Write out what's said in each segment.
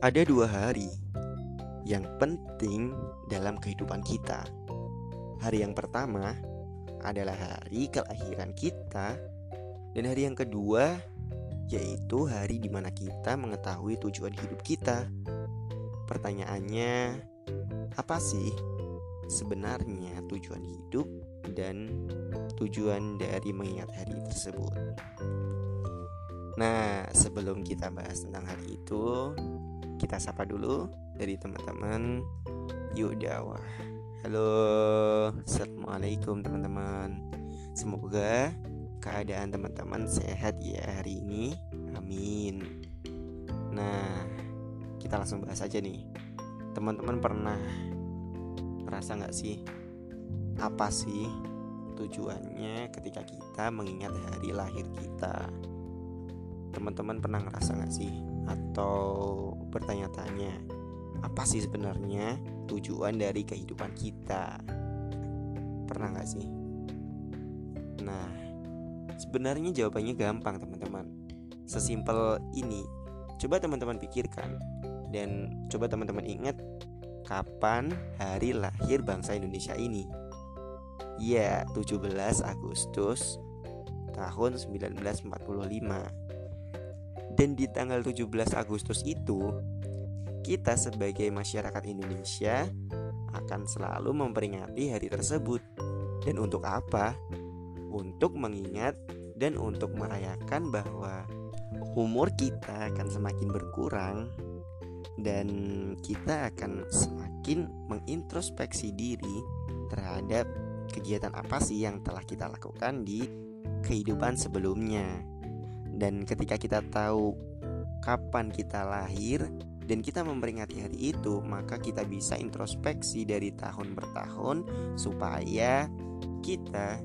Ada dua hari yang penting dalam kehidupan kita. Hari yang pertama adalah hari kelahiran kita, dan hari yang kedua yaitu hari di mana kita mengetahui tujuan hidup kita. Pertanyaannya, apa sih sebenarnya tujuan hidup dan tujuan dari mengingat hari tersebut? Nah, sebelum kita bahas tentang hari itu, kita sapa dulu dari teman-teman Yuk Dakwah. Halo, assalamualaikum teman-teman. Semoga keadaan teman-teman sehat ya hari ini. Amin. Nah, kita langsung bahas aja nih. Teman-teman pernah merasa nggak sih apa sih tujuannya ketika kita mengingat hari lahir kita? Teman-teman pernah ngerasa nggak sih? Atau bertanya-tanya apa sih sebenarnya tujuan dari kehidupan kita? Pernah nggak sih? Nah sebenarnya jawabannya gampang teman-teman. Sesimpel ini. Coba teman-teman pikirkan dan coba teman-teman ingat kapan hari lahir bangsa Indonesia ini. Ya, 17 Agustus tahun 1945 dan di tanggal 17 Agustus itu, kita sebagai masyarakat Indonesia akan selalu memperingati hari tersebut. Dan untuk apa? Untuk mengingat dan untuk merayakan bahwa umur kita akan semakin berkurang dan kita akan semakin mengintrospeksi diri terhadap kegiatan apa sih yang telah kita lakukan di kehidupan sebelumnya. Dan ketika kita tahu kapan kita lahir dan kita memperingati hari itu, maka kita bisa introspeksi dari tahun bertahun supaya kita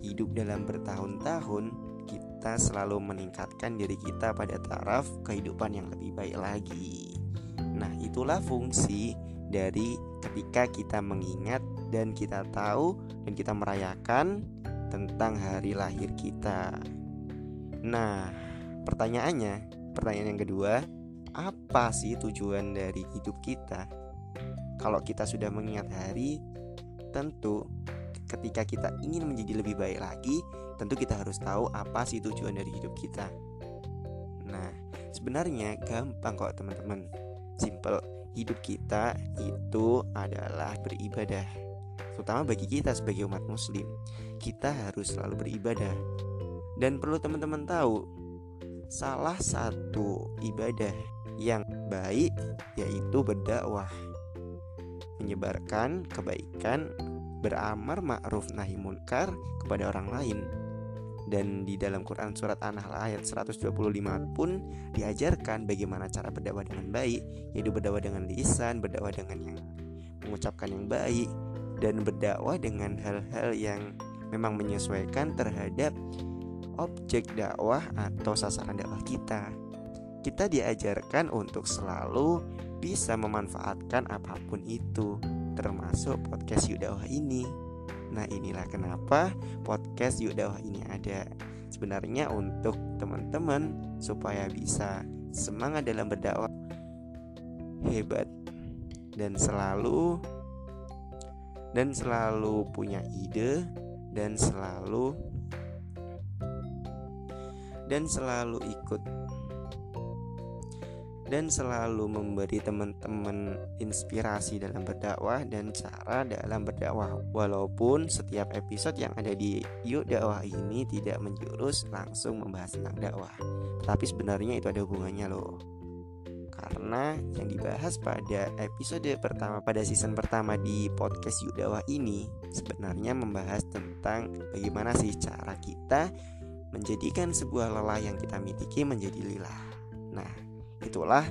hidup dalam bertahun-tahun kita selalu meningkatkan diri kita pada taraf kehidupan yang lebih baik lagi. Nah, itulah fungsi dari ketika kita mengingat dan kita tahu dan kita merayakan tentang hari lahir kita. Nah, pertanyaannya, pertanyaan yang kedua, apa sih tujuan dari hidup kita? Kalau kita sudah mengingat hari, tentu ketika kita ingin menjadi lebih baik lagi, tentu kita harus tahu apa sih tujuan dari hidup kita. Nah, sebenarnya gampang kok teman-teman. Simple. Hidup kita itu adalah beribadah. Terutama bagi kita sebagai umat muslim, kita harus selalu beribadah dan perlu teman-teman tahu, salah satu ibadah yang baik yaitu berdakwah. Menyebarkan kebaikan, beramar ma'ruf nahi munkar kepada orang lain. Dan di dalam Quran surat An-Nahl ayat 125 pun diajarkan bagaimana cara berdakwah dengan baik, yaitu berdakwah dengan lisan, berdakwah dengan yang mengucapkan yang baik, dan berdakwah dengan hal-hal yang memang menyesuaikan terhadap objek dakwah atau sasaran dakwah kita. Kita diajarkan untuk selalu bisa memanfaatkan apa pun itu, termasuk podcast Yuk Dakwah ini. Nah, inilah kenapa podcast Yuk Dakwah ini ada. Sebenarnya untuk teman-teman supaya bisa semangat dalam berdakwah hebat dan selalu dan selalu punya ide dan selalu dan selalu ikut. Dan selalu memberi teman-teman inspirasi dalam berdakwah dan cara dalam berdakwah. Walaupun setiap episode yang ada di Yuk Dakwah ini tidak menjurus langsung membahas tentang dakwah. Tapi sebenarnya itu ada hubungannya loh. Karena yang dibahas pada episode pertama pada season pertama di podcast Yuk Dakwah ini sebenarnya membahas tentang bagaimana sih cara kita menjadikan sebuah lelah yang kita miliki menjadi lillah. Nah, itulah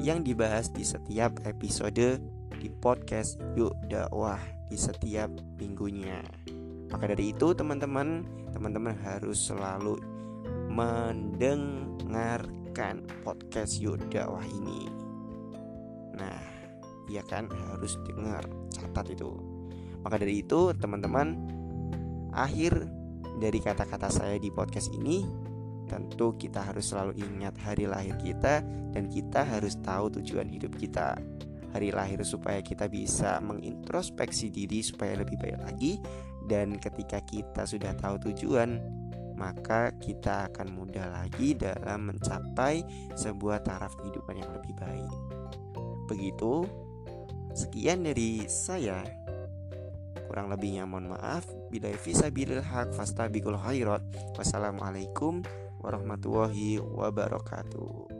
yang dibahas di setiap episode di podcast Yuk Dakwah di setiap minggunya. Maka dari itu, teman-teman, teman-teman harus selalu mendengarkan podcast Yuk Dakwah ini. Nah, ya kan harus dengar, catat itu. Maka dari itu, teman-teman, akhir dari kata-kata saya di podcast ini tentu kita harus selalu ingat hari lahir kita dan kita harus tahu tujuan hidup kita. Hari lahir supaya kita bisa mengintrospeksi diri supaya lebih baik lagi dan ketika kita sudah tahu tujuan, maka kita akan mudah lagi dalam mencapai sebuah taraf kehidupan yang lebih baik. Begitu, sekian dari saya. Kurang lebihnya mohon maaf. Bila visa bilil hak fastabikul khairat. Wassalamualaikum warahmatullahi wabarakatuh.